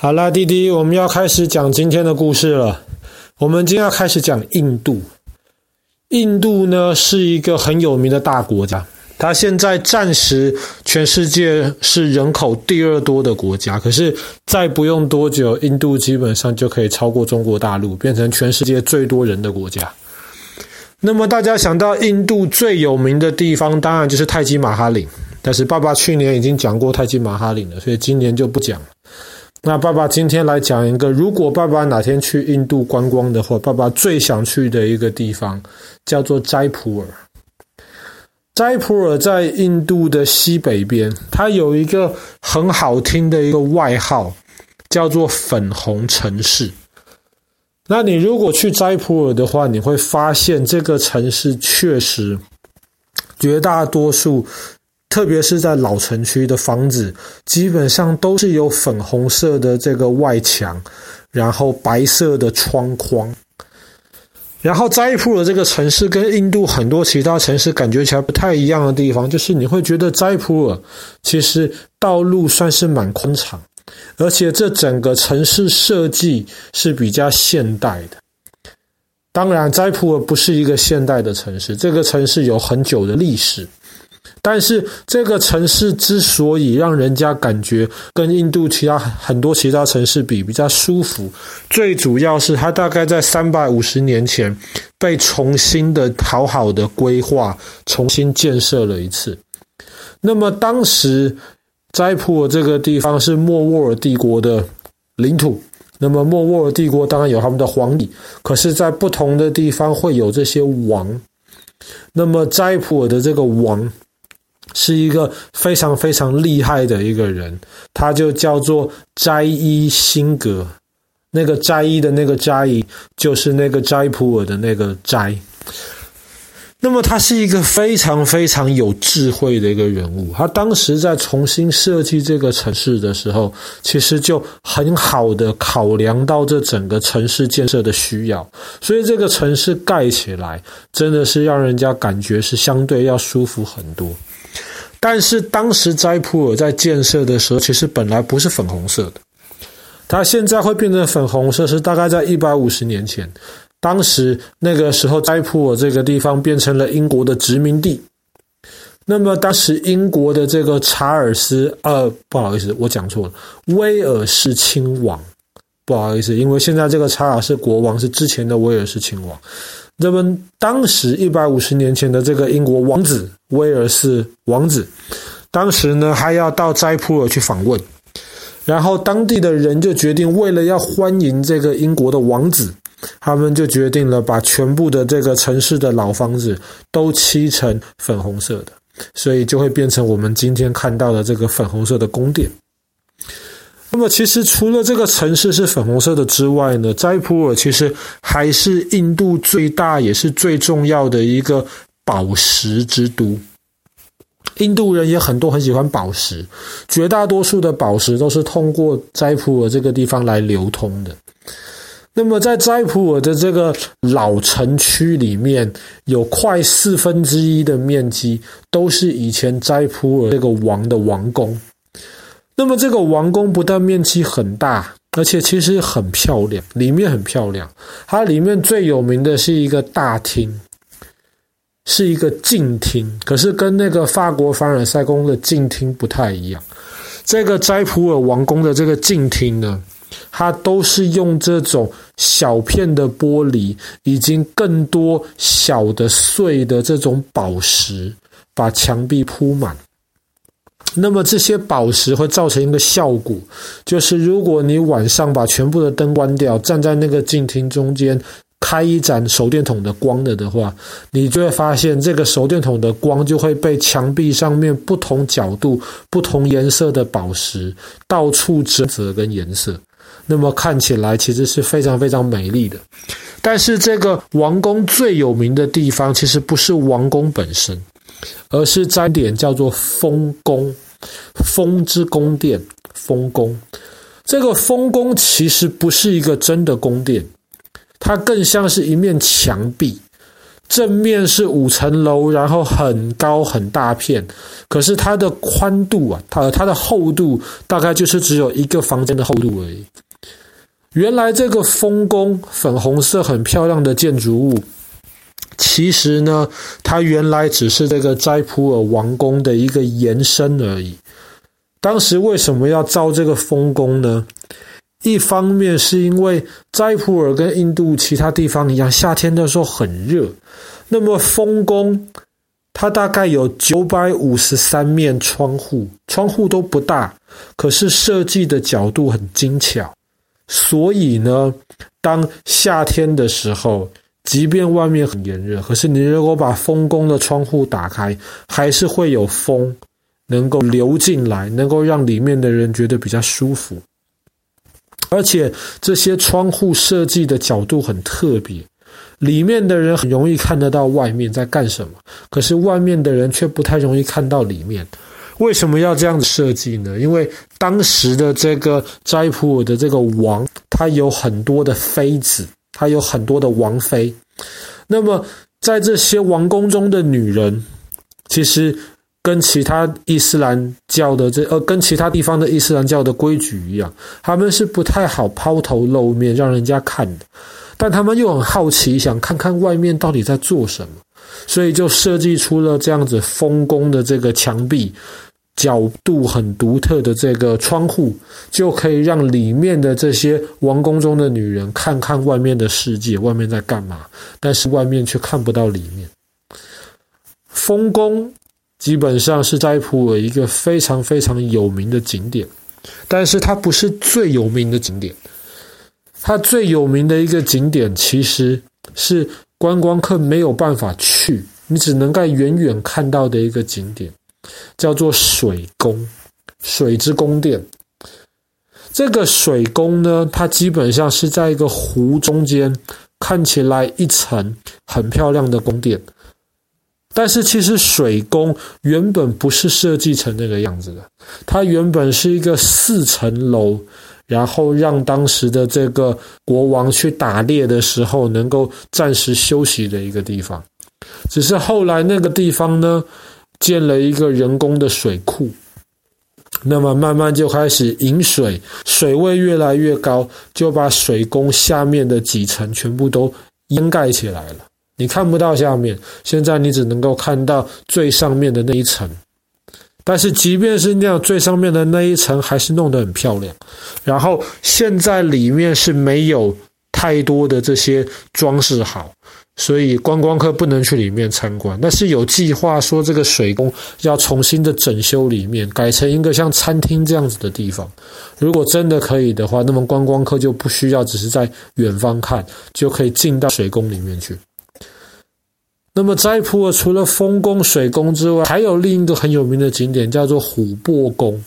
好啦，弟弟，我们要开始讲今天的故事了。我们今天要开始讲印度。印度呢是一个很有名的大国家，它现在暂时全世界是人口第二多的国家。可是再不用多久，印度基本上就可以超过中国大陆，变成全世界最多人的国家。那么大家想到印度最有名的地方，当然就是泰姬玛哈陵。但是爸爸去年已经讲过泰姬玛哈陵了，所以今年就不讲了。那爸爸今天来讲一个，如果爸爸哪天去印度观光的话，爸爸最想去的一个地方叫做斋普尔。斋普尔在印度的西北边，它有一个很好听的一个外号，叫做“粉红城市”。那你如果去斋普尔的话，你会发现这个城市确实绝大多数。特别是在老城区的房子，基本上都是有粉红色的这个外墙，然后白色的窗框。然后斋普尔这个城市跟印度很多其他城市感觉起来不太一样的地方，就是你会觉得斋普尔其实道路算是蛮宽敞，而且这整个城市设计是比较现代的。当然，斋普尔不是一个现代的城市，这个城市有很久的历史。但是这个城市之所以让人家感觉跟印度其他很多其他城市比比较舒服，最主要是它大概在三百五十年前被重新的好好的规划、重新建设了一次。那么当时斋普尔这个地方是莫卧儿帝国的领土，那么莫卧儿帝国当然有他们的皇帝，可是，在不同的地方会有这些王。那么斋普尔的这个王。是一个非常非常厉害的一个人，他就叫做斋伊辛格。那个斋伊的那个斋伊，就是那个斋普尔的那个斋。那么他是一个非常非常有智慧的一个人物。他当时在重新设计这个城市的时候，其实就很好的考量到这整个城市建设的需要，所以这个城市盖起来真的是让人家感觉是相对要舒服很多。但是当时斋普尔在建设的时候，其实本来不是粉红色的。它现在会变成粉红色，是大概在一百五十年前。当时那个时候，斋普尔这个地方变成了英国的殖民地。那么当时英国的这个查尔斯，呃，不好意思，我讲错了，威尔士亲王，不好意思，因为现在这个查尔斯国王是之前的威尔士亲王。那么，当时一百五十年前的这个英国王子威尔士王子，当时呢还要到斋普尔去访问，然后当地的人就决定，为了要欢迎这个英国的王子，他们就决定了把全部的这个城市的老房子都漆成粉红色的，所以就会变成我们今天看到的这个粉红色的宫殿。那么，其实除了这个城市是粉红色的之外呢，斋普尔其实还是印度最大也是最重要的一个宝石之都。印度人也很多，很喜欢宝石，绝大多数的宝石都是通过斋普尔这个地方来流通的。那么，在斋普尔的这个老城区里面，有快四分之一的面积都是以前斋普尔这个王的王宫。那么这个王宫不但面积很大，而且其实很漂亮，里面很漂亮。它里面最有名的是一个大厅，是一个镜厅，可是跟那个法国凡尔赛宫的镜厅不太一样。这个斋普尔王宫的这个镜厅呢，它都是用这种小片的玻璃，以及更多小的碎的这种宝石，把墙壁铺满。那么这些宝石会造成一个效果，就是如果你晚上把全部的灯关掉，站在那个镜厅中间，开一盏手电筒的光了的话，你就会发现这个手电筒的光就会被墙壁上面不同角度、不同颜色的宝石到处折射跟颜色，那么看起来其实是非常非常美丽的。但是这个王宫最有名的地方，其实不是王宫本身。而是在点叫做丰宫，丰之宫殿，丰宫。这个丰宫其实不是一个真的宫殿，它更像是一面墙壁。正面是五层楼，然后很高很大片，可是它的宽度啊，它它的厚度大概就是只有一个房间的厚度而已。原来这个丰宫粉红色很漂亮的建筑物，其实呢，它原来只是这个斋普尔王宫的一个延伸而已。当时为什么要造这个丰宫呢？一方面是因为斋普尔跟印度其他地方一样，夏天的时候很热。那么丰宫它大概有九百五十三面窗户，窗户都不大，可是设计的角度很精巧。所以呢，当夏天的时候，即便外面很炎热，可是你如果把风宫的窗户打开，还是会有风能够流进来，能够让里面的人觉得比较舒服。而且这些窗户设计的角度很特别，里面的人很容易看得到外面在干什么，可是外面的人却不太容易看到里面。为什么要这样子设计呢？因为当时的这个斋普尔的这个王，他有很多的妃子，他有很多的王妃。那么在这些王宫中的女人，其实。跟其他伊斯兰教的这呃，跟其他地方的伊斯兰教的规矩一样，他们是不太好抛头露面让人家看的，但他们又很好奇，想看看外面到底在做什么，所以就设计出了这样子封宫的这个墙壁，角度很独特的这个窗户，就可以让里面的这些王宫中的女人看看外面的世界，外面在干嘛，但是外面却看不到里面。丰宫。基本上是斋普洱一个非常非常有名的景点，但是它不是最有名的景点。它最有名的一个景点其实是观光客没有办法去，你只能在远远看到的一个景点，叫做水宫，水之宫殿。这个水宫呢，它基本上是在一个湖中间，看起来一层很漂亮的宫殿。但是其实水宫原本不是设计成那个样子的，它原本是一个四层楼，然后让当时的这个国王去打猎的时候能够暂时休息的一个地方。只是后来那个地方呢，建了一个人工的水库，那么慢慢就开始引水，水位越来越高，就把水宫下面的几层全部都淹盖起来了。你看不到下面，现在你只能够看到最上面的那一层。但是即便是那样，最上面的那一层还是弄得很漂亮。然后现在里面是没有太多的这些装饰好，所以观光客不能去里面参观。但是有计划说这个水宫要重新的整修里面，改成一个像餐厅这样子的地方。如果真的可以的话，那么观光客就不需要只是在远方看，就可以进到水宫里面去。那么斋普尔除了丰宫、水宫之外，还有另一个很有名的景点，叫做琥珀宫。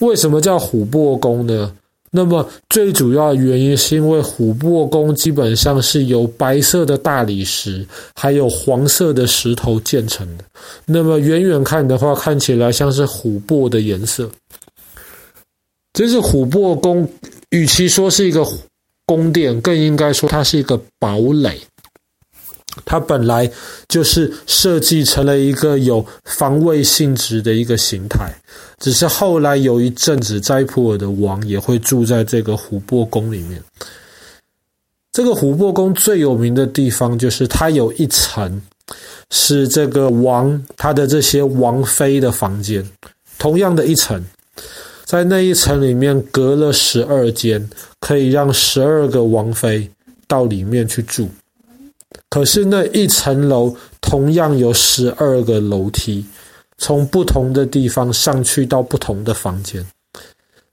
为什么叫琥珀宫呢？那么最主要的原因是因为琥珀宫基本上是由白色的大理石还有黄色的石头建成的。那么远远看的话，看起来像是琥珀的颜色。这是琥珀宫，与其说是一个宫殿，更应该说它是一个堡垒。它本来就是设计成了一个有防卫性质的一个形态，只是后来有一阵子，斋普尔的王也会住在这个琥珀宫里面。这个琥珀宫最有名的地方就是它有一层是这个王他的这些王妃的房间，同样的一层，在那一层里面隔了十二间，可以让十二个王妃到里面去住。可是那一层楼同样有十二个楼梯，从不同的地方上去到不同的房间。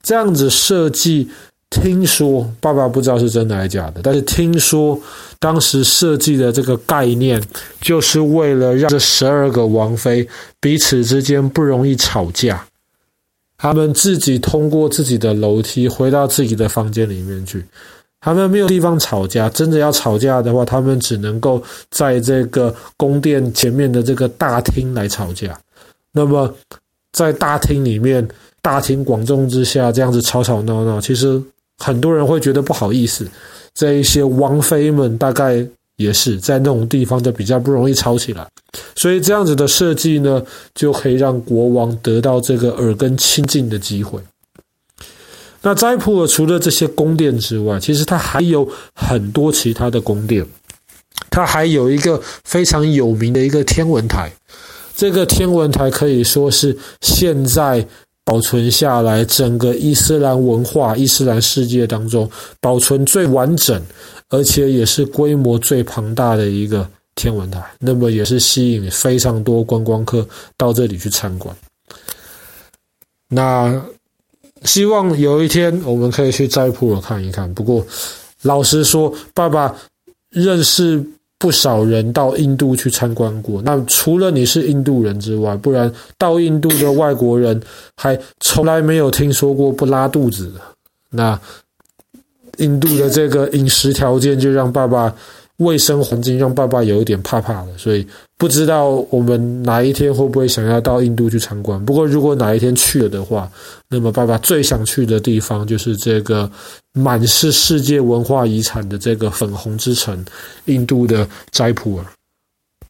这样子设计，听说爸爸不知道是真的还是假的，但是听说当时设计的这个概念，就是为了让这十二个王妃彼此之间不容易吵架，他们自己通过自己的楼梯回到自己的房间里面去。他们没有地方吵架，真的要吵架的话，他们只能够在这个宫殿前面的这个大厅来吵架。那么，在大厅里面，大庭广众之下这样子吵吵闹闹，其实很多人会觉得不好意思。这一些王妃们大概也是在那种地方就比较不容易吵起来，所以这样子的设计呢，就可以让国王得到这个耳根清净的机会。那斋普尔除了这些宫殿之外，其实它还有很多其他的宫殿，它还有一个非常有名的一个天文台，这个天文台可以说是现在。保存下来，整个伊斯兰文化、伊斯兰世界当中保存最完整，而且也是规模最庞大的一个天文台。那么，也是吸引非常多观光客到这里去参观。那希望有一天我们可以去斋普尔看一看。不过，老实说，爸爸认识。不少人到印度去参观过，那除了你是印度人之外，不然到印度的外国人还从来没有听说过不拉肚子的。那印度的这个饮食条件就让爸爸。卫生环境让爸爸有一点怕怕的，所以不知道我们哪一天会不会想要到印度去参观。不过，如果哪一天去了的话，那么爸爸最想去的地方就是这个满是世界文化遗产的这个粉红之城——印度的斋普尔。